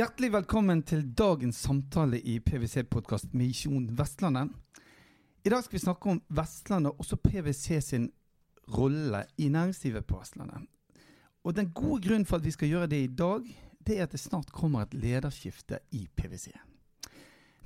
Hjertelig velkommen til dagens samtale i PwC-podkast Misjon Vestlandet. I dag skal vi snakke om Vestlandet, også PwC sin rolle i næringslivet på Vestlandet. Og Den gode grunnen for at vi skal gjøre det i dag, det er at det snart kommer et lederskifte i PwC.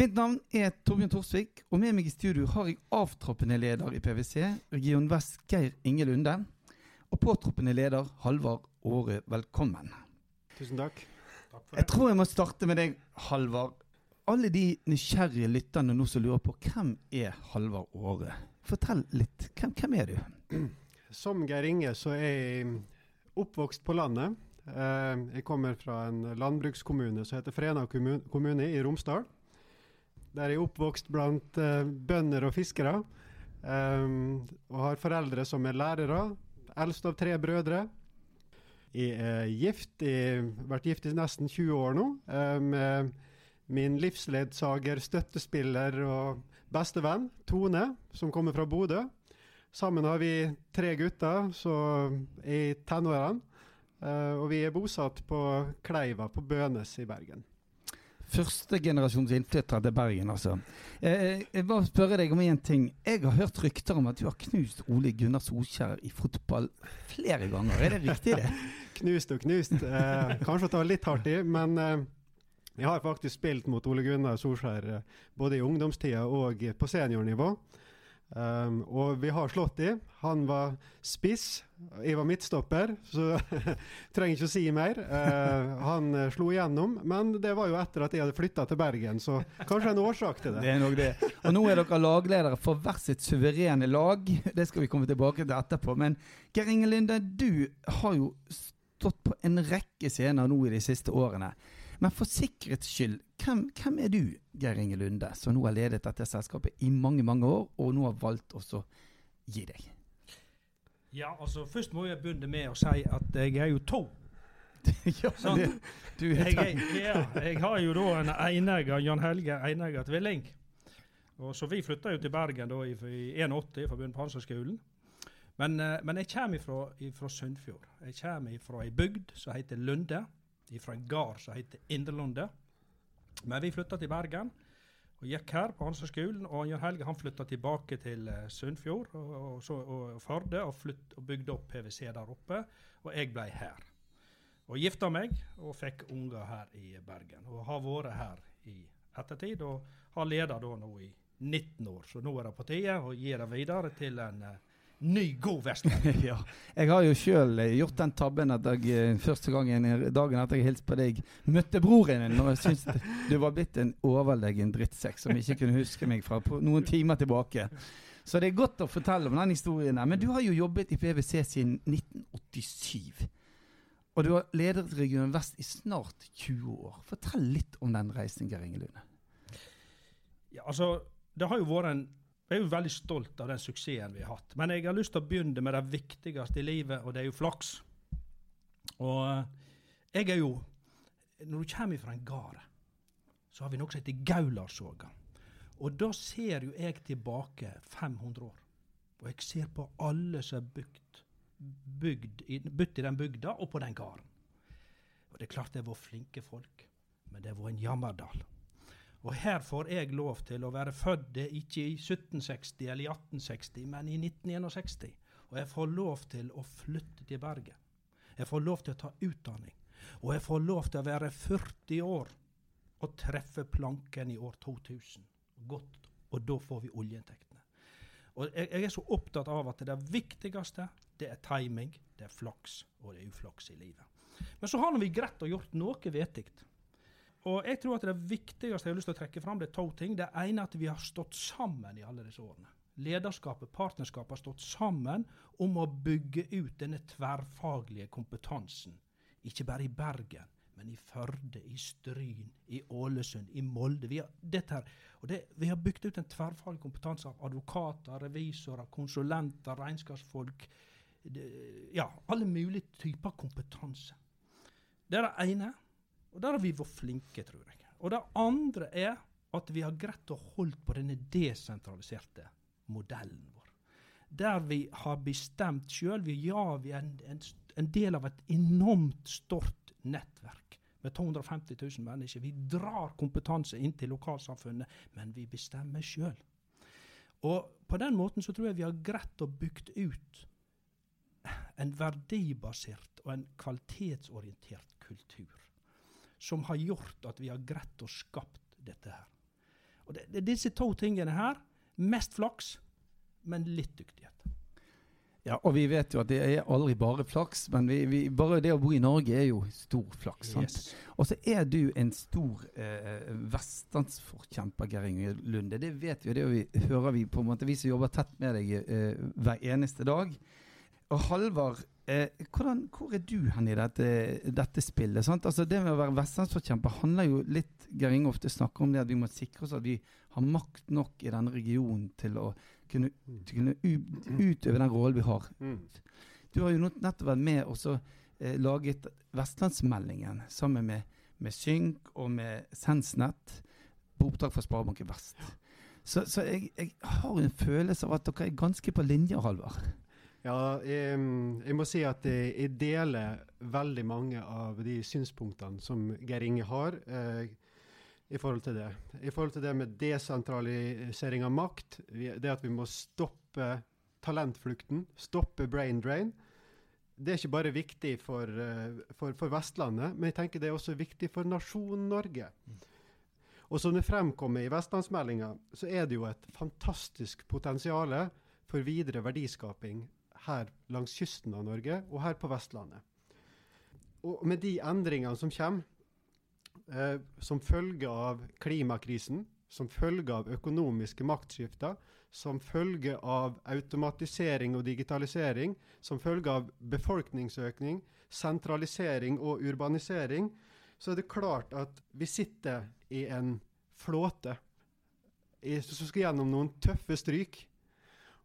Mitt navn er Torbjørn Torsvik, og med meg i studio har jeg avtroppende leder i PwC, Region Vest Geir Inge Lunde, og påtroppende leder Halvard Åre. Velkommen. Tusen takk. Jeg tror jeg må starte med deg, Halvard. Alle de nysgjerrige lytterne nå som lurer på hvem er Halvard Åre? Fortell litt. Hvem, hvem er du? Som Geir Inge så er jeg oppvokst på landet. Eh, jeg kommer fra en landbrukskommune som heter Frena kommune i Romsdal. Der er jeg oppvokst blant uh, bønder og fiskere. Um, og har foreldre som er lærere. Eldst av tre brødre. Jeg er gift. Jeg har vært gift i nesten 20 år nå. Uh, med min livsledsager, støttespiller og bestevenn Tone, som kommer fra Bodø. Sammen har vi tre gutter så i tenårene. Uh, og vi er bosatt på Kleiva på Bønes i Bergen. Førstegenerasjons innflyttere til Bergen, altså. Eh, jeg bare spørre deg om én ting. Jeg har hørt rykter om at du har knust Ole Gunnar Solskjær i fotball flere ganger. Er det riktig, det? knust og knust. Eh, kanskje å ta litt hardt i, men eh, jeg har faktisk spilt mot Ole Gunnar Solskjær eh, både i ungdomstida og på seniornivå. Um, og vi har slått i. Han var spiss, jeg var midtstopper, så trenger ikke å si mer. Uh, han slo igjennom, men det var jo etter at jeg hadde flytta til Bergen, så kanskje en årsak til det. Det er nok det. Og nå er dere lagledere for hvert sitt suverene lag. Det skal vi komme tilbake til etterpå. Men Geir Inge Linde, du har jo stått på en rekke scener nå i de siste årene. Men for sikkerhets skyld, hvem, hvem, er du, Geir Inge Lunde, som nå har ledet dette selskapet i mange mange år, og nå har valgt å gi deg? Ja, altså Først må jeg begynne med å si at jeg er jo to. ja, det, du er jeg, ja, jeg har jo da en einegger, Jan Helge Einegger Tvilling. Og så Vi flytta jo til Bergen da i, i 81 for å begynne på Handelshøyskolen. Men, eh, men, jeg kommer fra Sunnfjord. Jeg kommer fra ei bygd som heter Lunde fra en gard som heter Inderlunde. Men vi flytta til Bergen og gikk her på Hansaskolen. Og Jørn Helge han flytta tilbake til uh, Sunnfjord og, og, og, og, Førde og, og bygde opp PwC der oppe. Og jeg ble her. Og gifta meg og fikk unger her i Bergen. Og har vært her i ettertid og har leda da nå i 19 år. Så nå er det på tide å gi det videre til en uh, ny, god vestlending. ja. Jeg har jo sjøl eh, gjort den tabben at jeg eh, første gangen dagen etter jeg hilste på deg, møtte broren din og syntes du var blitt en overlegen drittsekk som ikke kunne huske meg fra noen timer tilbake. Så det er godt å fortelle om den historien. Men du har jo jobbet i PwC siden 1987. Og du har ledet Region Vest i snart 20 år. Fortell litt om den reisen, Geir Inge. Ja, altså, det har jo vært en jeg er jo veldig stolt av den suksessen vi har hatt. Men jeg har lyst til å begynne med det viktigste i livet, og det er jo flaks. Og eh, jeg er jo Når du kommer fra en gard, så har vi noe som heter Gaularsoga. Og da ser jo jeg tilbake 500 år. Og jeg ser på alle som er bygd, bygd i, i den bygda og på den gården. Og det er klart det var flinke folk, men det var en jammerdal. Og her får jeg lov til å være født ikke i 1760 eller i 1860, men i 1961. Og jeg får lov til å flytte til Bergen. Jeg får lov til å ta utdanning. Og jeg får lov til å være 40 år og treffe planken i år 2000. Godt. Og da får vi oljeinntektene. Og jeg, jeg, er så opptatt av at det viktigste det er timing, det er flaks, og det er uflaks i livet. Men så har vi greit å gjort noe vettig. Og jeg tror at Det viktigste jeg har lyst til å trekke fram, det er to ting. Det ene er at vi har stått sammen i alle disse årene. Lederskapet, partnerskapet, har stått sammen om å bygge ut denne tverrfaglige kompetansen. Ikke bare i Bergen, men i Førde, i Stryn, i Ålesund, i Molde. Vi har, her, det, vi har bygd ut en tverrfaglig kompetanse av advokater, revisorer, konsulenter, regnskapsfolk. Det, ja, alle mulige typer kompetanse. Det er det ene. Og der har vi vært flinke, tror jeg. Og det andre er at vi har greid å holde på denne desentraliserte modellen vår. der vi har bestemt sjøl. Ja, vi er en, en, en, del av et enormt stort nettverk med 250 000 mennesker. Vi drar kompetanse inn til lokalsamfunnet, men vi bestemmer sjøl. Og på den måten så tror jeg vi har greid å bygge ut en verdibasert og en kvalitetsorientert kultur. Som har gjort at vi har greid å skapt dette her. Og det, det, Disse to tingene her, mest flaks, men litt dyktighet. Ja, og vi vet jo at det er aldri bare flaks, men vi, vi, bare det å bo i Norge er jo stor flaks. sant? Yes. Og så er du en stor eh, vestlandsforkjemper, Geir Inge Lunde. Det vet vi, og det vi, hører vi på en måte, vi som jobber tett med deg eh, hver eneste dag. Og Halvard, eh, hvordan, hvor er du hen i dette, dette spillet? sant? Altså Det med å være vestlandsforkjemper handler jo litt Geir Inge ofte snakker om det at vi må sikre oss at vi har makt nok i denne regionen til å kunne, til å kunne utøve den rollen vi har. Mm. Du har jo nettopp vært med og så, eh, laget Vestlandsmeldingen sammen med, med Synk og med Sensnett på oppdrag fra Sparebanken Vest. Så, så jeg, jeg har en følelse av at dere er ganske på linje, Halvard. Ja, jeg, jeg må si at jeg, jeg deler veldig mange av de synspunktene som Geir Inge har eh, i forhold til det. I forhold til det med desentralisering av makt, det at vi må stoppe talentflukten, stoppe brain drain. Det er ikke bare viktig for, eh, for, for Vestlandet, men jeg tenker det er også viktig for nasjonen Norge. Og som det fremkommer i Vestlandsmeldinga, så er det jo et fantastisk potensial for videre verdiskaping her langs kysten av Norge og her på Vestlandet. Og med de endringene som kommer, eh, som følge av klimakrisen, som følge av økonomiske maktskifter, som følge av automatisering og digitalisering, som følge av befolkningsøkning, sentralisering og urbanisering, så er det klart at vi sitter i en flåte som skal gjennom noen tøffe stryk.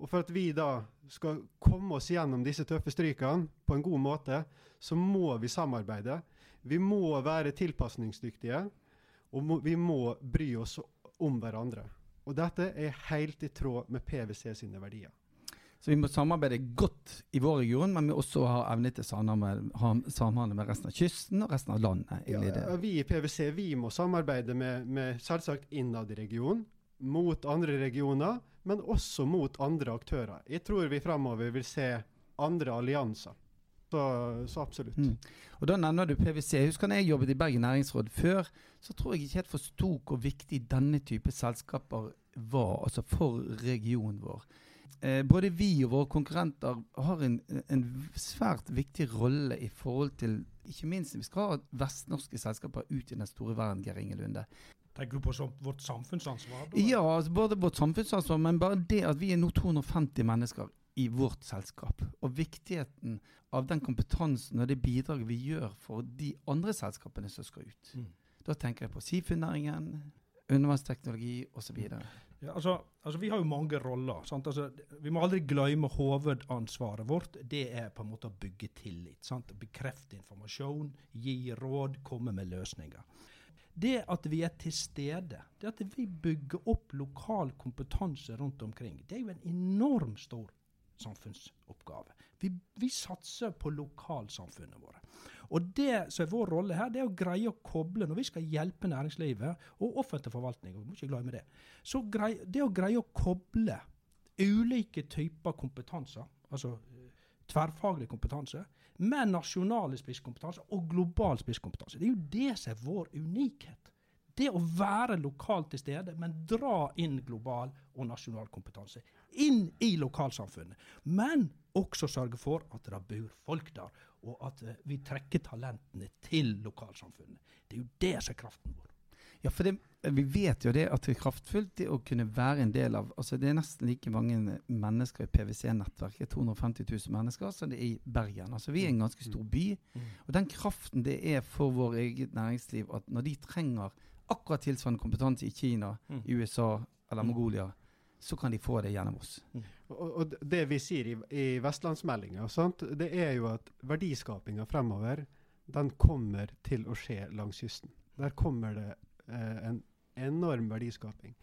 Og for at vi da skal komme oss gjennom disse tøffe strykene på en god måte, så må vi samarbeide. Vi må være tilpasningsdyktige, og må, vi må bry oss om hverandre. Og dette er helt i tråd med PwC sine verdier. Så vi må samarbeide godt i vår region, men vi også ha evne til samhandle med resten av kysten og resten av landet. Ja, vi i PwC vi må samarbeide med, med selvsagt innad i regionen, mot andre regioner, men også mot andre aktører. Jeg tror vi framover vil se andre allianser. Så, så absolutt. Mm. Og Da nevner du PwC. Husker når jeg jobbet i Bergen næringsråd før, så tror jeg ikke helt forsto hvor viktig denne type selskaper var altså for regionen vår. Eh, både vi og våre konkurrenter har en, en svært viktig rolle i forhold til ikke minst vi skal ha vestnorske selskaper ut i den store verden, Geir Inge Lunde. Tenker du på vårt samfunnsansvar? da? Ja, altså både vårt samfunnsansvar, men bare det at vi er nå 250 mennesker i vårt selskap, og viktigheten av den kompetansen og det bidraget vi gjør for de andre selskapene som skal ut. Mm. Da tenker jeg på Sifun-næringen, undervannsteknologi osv. Ja, altså, altså, Vi har jo mange roller. Sant? Altså, vi må aldri glemme hovedansvaret vårt. Det er på en måte å bygge tillit. Sant? Bekrefte informasjon, gi råd, komme med løsninger. Det at vi er til stede, det at vi bygger opp lokal kompetanse rundt omkring, det er jo en enormt stor samfunnsoppgave. Vi, vi satser på lokalsamfunnet våre. Og det som er vår rolle her, det er å greie å koble, når vi skal hjelpe næringslivet og offentlig forvaltning, vi må ikke glemme det, så grei, det å greie å koble ulike typer kompetanser, altså tverrfaglig kompetanse, med nasjonale spisskompetanse og global spisskompetanse. Det er jo det som er vår unikhet. Det å være lokalt til stede, men dra inn global og nasjonal kompetanse inn i lokalsamfunnet. Men også sørge for at det bor folk der, og at eh, vi trekker talentene til lokalsamfunnet. Det er jo det som er kraften vår. Ja, for det, vi vet jo det at det er kraftfullt det å kunne være en del av altså Det er nesten like mange mennesker i PwC-nettverket, 250 000 mennesker, som det er i Bergen. Altså Vi er en ganske stor by. Og den kraften det er for vår eget næringsliv at når de trenger akkurat tilsvarende kompetanse i Kina, Mm. i USA eller Mm. Mongolia, så kan de få det gjennom oss. Og, og det vi sier i, i Vestlandsmeldinga, det er jo at verdiskapinga fremover, den kommer til å skje langs kysten. Der kommer det eh, en enorm verdiskaping.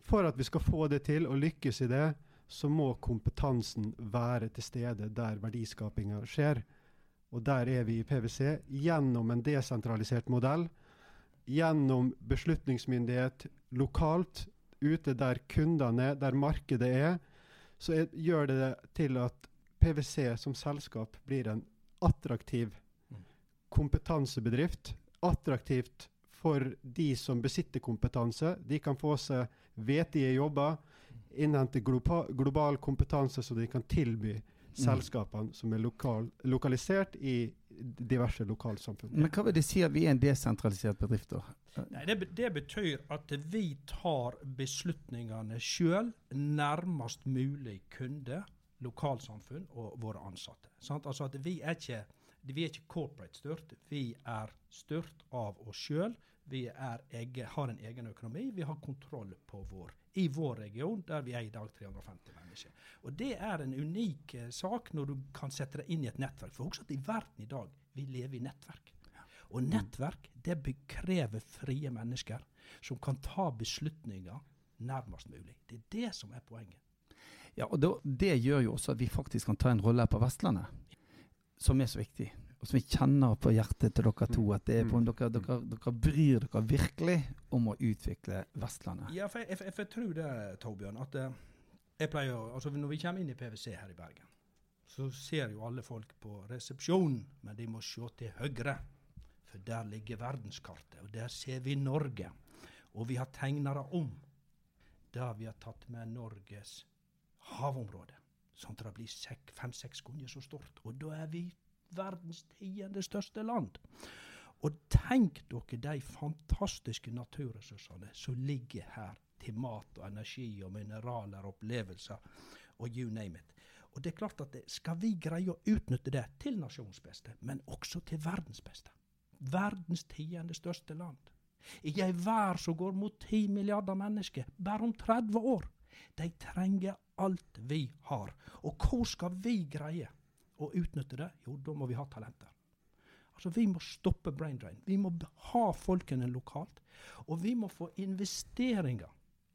For at vi skal få det til og lykkes i det, så må kompetansen være til stede der verdiskapinga skjer. Og der er vi i PwC gjennom en desentralisert modell. Gjennom beslutningsmyndighet lokalt, ute der kundene er, der markedet er, så er, gjør det det til at PwC som selskap blir en attraktiv Mm. kompetansebedrift. Attraktivt for de som besitter kompetanse. De kan få seg vetige jobber, innhente global kompetanse så de kan tilby selskapene som er lokal lokalisert i diverse lokalsamfunn. Men hva vil det si at vi er en desentralisert bedrift, da? Nei, det, det betyr at vi tar beslutningene sjøl, nærmest mulig kunde, lokalsamfunn og våre ansatte. Sant? Altså at vi er ikke vi er ikke corporate styrt, vi er styrt av oss sjøl. Vi er ege, har en egen økonomi, vi har kontroll på vår, i vår region, der vi er i dag 350 mennesker. Og Det er en unik eh, sak når du kan sette deg inn i et nettverk. For også at i verden i dag, vi lever i nettverk. Og nettverk det krever frie mennesker som kan ta beslutninger nærmest mulig. Det er det som er poenget. Ja, og Det, Det gjør jo også at vi faktisk kan ta en rolle her på Vestlandet, som er så viktig. Og som vi kjenner på hjertet til dere to. at det er på, om dere, dere, dere bryr dere virkelig om å utvikle Vestlandet. Ja, for jeg, jeg, jeg tror det, Torbjørn, at eh, jeg pleier altså Når vi kommer inn i PwC her i Bergen, så ser jo alle folk på resepsjonen, men de må se til høyre. For der ligger verdenskartet, og der ser vi Norge. Og vi har tegna det om. Der vi har tatt med Norges havområde. Sånn at det blir sek- fem-seks ganger så stort. Og da er vi verdens tiende største land. Og tenk dere de fantastiske naturressursene som ligger her til mat og energi og mineraler og opplevelser og you name it. Og det er klart at det, Skal vi greie å utnytte det til nasjonens beste, men også til verdens beste Verdens tiende største land. I ei vær som går mot 10 milliarder mennesker bare om 30 år. De trenger alt vi har. Og hvor skal vi greie å utnytte det? Jo, da må vi ha talenter. Altså, Vi må stoppe brain drain. Vi må ha folkene lokalt. Og vi må få investeringer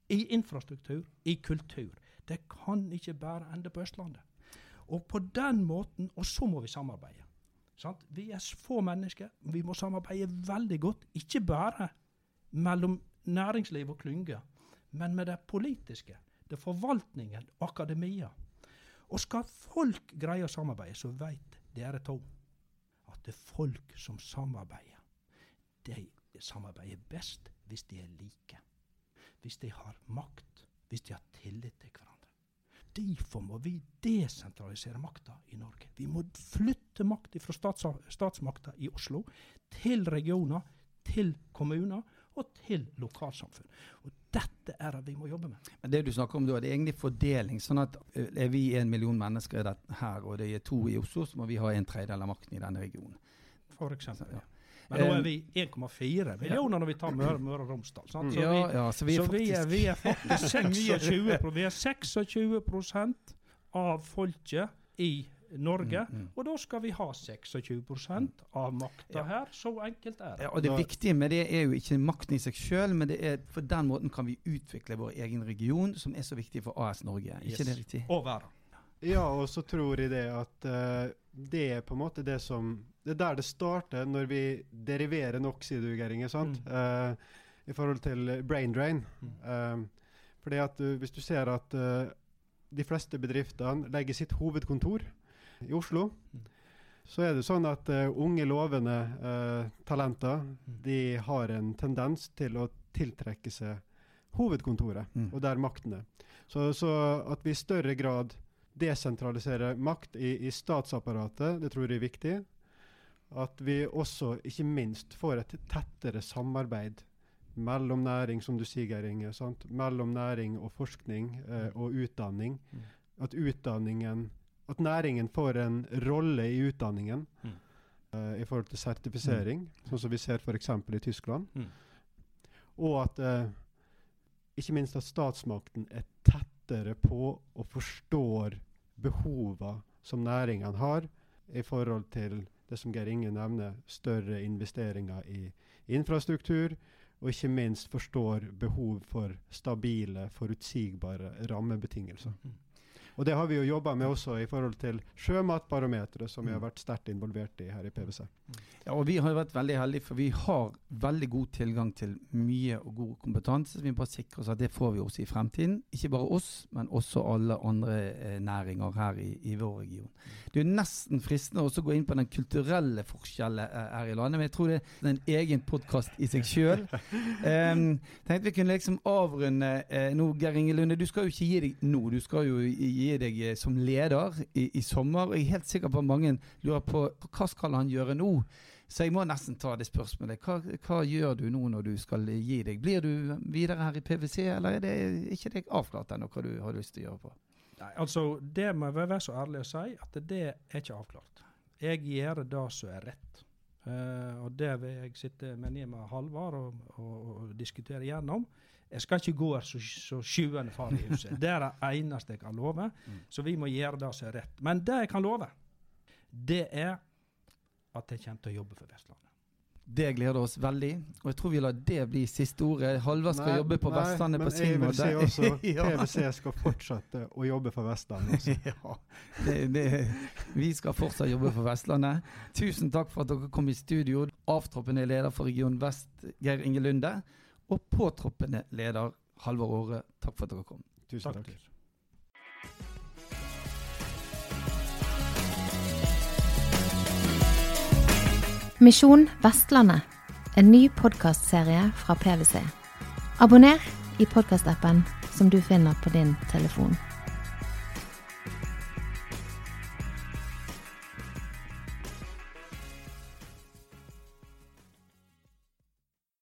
i infrastruktur, i kultur. Det kan ikke bare ende på Østlandet. Og på den måten, og så må vi samarbeide. Sant? Vi er få mennesker. Vi må samarbeide veldig godt. Ikke bare mellom næringsliv og klynge, men med det politiske. Det forvaltningen, akademia. Og skal folk greie å samarbeide, så vet dere to at det er folk som samarbeider. De samarbeider best hvis de er like. Hvis de har makt. Hvis de har tillit til hverandre. Derfor må vi desentralisere makta i Norge. Vi må flytte makt fra stats statsmakta i Oslo til regioner, til kommuner og til lokalsamfunn. Og dette er det vi må jobbe med. Men det du snakker om da, det er egentlig fordeling. sånn at Er vi en million mennesker her, og det er to i Oslo, så må vi ha en tredjedel av makten i denne regionen. For eksempel. Ja. Men nå er vi 1,4 millioner når vi tar Møre, Møre og Romsdal. Sant? Så Ja, vi, ja, så vi er så vi er, vi er faktisk 26, pro- vi er 26 av folket i Norge. Mm, mm. Og da skal vi ha 26% av makta Ja. her. Så enkelt er det. Ja, og Det viktige med det er jo ikke makten i seg sjøl, men det er på den måten kan vi utvikle vår egen region, som er så viktig for AS Norge. Yes. ikke det riktig? Og verden. Ja, og så tror jeg det at uh, det er på en måte det som Det er der det starter, når vi deriverer nok sideugeringer, sant? Mm. Uh, I forhold til brain drain. Mm. Uh, fordi at du, hvis du ser at de fleste bedriftene legger sitt hovedkontor i Oslo, så er det sånn at uh, unge, lovende uh, talenter Mm. de har en tendens til å tiltrekke seg hovedkontoret Mm. og der makten er. Så, så at vi i større grad desentraliserer makt i, i statsapparatet, det tror jeg er viktig. At vi også, ikke minst, får et tettere samarbeid mellom næring, som du sier, Geir Inge, sant? mellom næring og forskning uh, og utdanning. Mm. At utdanningen At næringen får en rolle i utdanningen Mm. uh, i forhold til sertifisering, sånn som vi ser f.eks. i Tyskland. Mm. Og at uh, ikke minst at statsmakten er tettere på og forstår behova som næringene har i forhold til det som Geir Inge nevner, større investeringer i infrastruktur, og ikke minst forstår behov for stabile, forutsigbare rammebetingelser. Mm. Og det har vi jo jobba med også i forhold til Sjømatbarometeret, som vi har vært sterkt involvert i her i PwC. Ja, og Vi har jo vært veldig heldige, for vi har veldig god tilgang til mye og god kompetanse. så Vi må bare sikre oss at det får vi også i fremtiden. Ikke bare oss, men også alle andre eh, næringer her i, i, vår region. Det er jo nesten fristende også å gå inn på den kulturelle forskjellen eh, her i landet, men jeg tror det er en egen podkast i seg sjøl. um, tenkte vi kunne liksom avrunde eh, nå, Geir Inge Lunde. Du skal jo ikke gi deg nå, du skal jo gi gi deg eh, som leder i, i, sommer. Jeg er helt sikker på at mange lurer på hva skal han gjøre nå. Så jeg må nesten ta det spørsmålet. Hva, hva, gjør du nå når du skal gi deg? Blir du videre her i PwC, eller er det ikke det avklart ennå hva du har lyst til å gjøre på? Nei, altså Det må jeg være så ærlig å si at det er ikke avklart. Jeg gjør det som er rett. Uh, og det vil jeg sitte med med Halvard og, og, og diskutere igjennom. Jeg skal ikke gå så, så sjuende far i huset. Det er det eneste jeg kan love. Mm. Så vi må gjøre det som er rett. Men det jeg kan love, det er at jeg kommer til å jobbe for Vestlandet. Det gleder oss veldig. Og jeg tror vi lar det bli siste ordet. Halvard skal nei, jobbe på nei, Vestlandet på sin måte. Men jeg vil si også ja. PwC skal fortsette å jobbe for Vestlandet. ja, det, det, vi skal fortsatt jobbe for Vestlandet. Tusen takk for at dere kom i studio. Avtroppende leder for Region Vest, Geir Inge Lunde og påtroppende leder Halvor Åre. Takk for at dere kom. Tusen takk. takk. Misjon Vestlandet, en ny podkastserie fra PwC. Abonner i podkastappen som du finner på din telefon.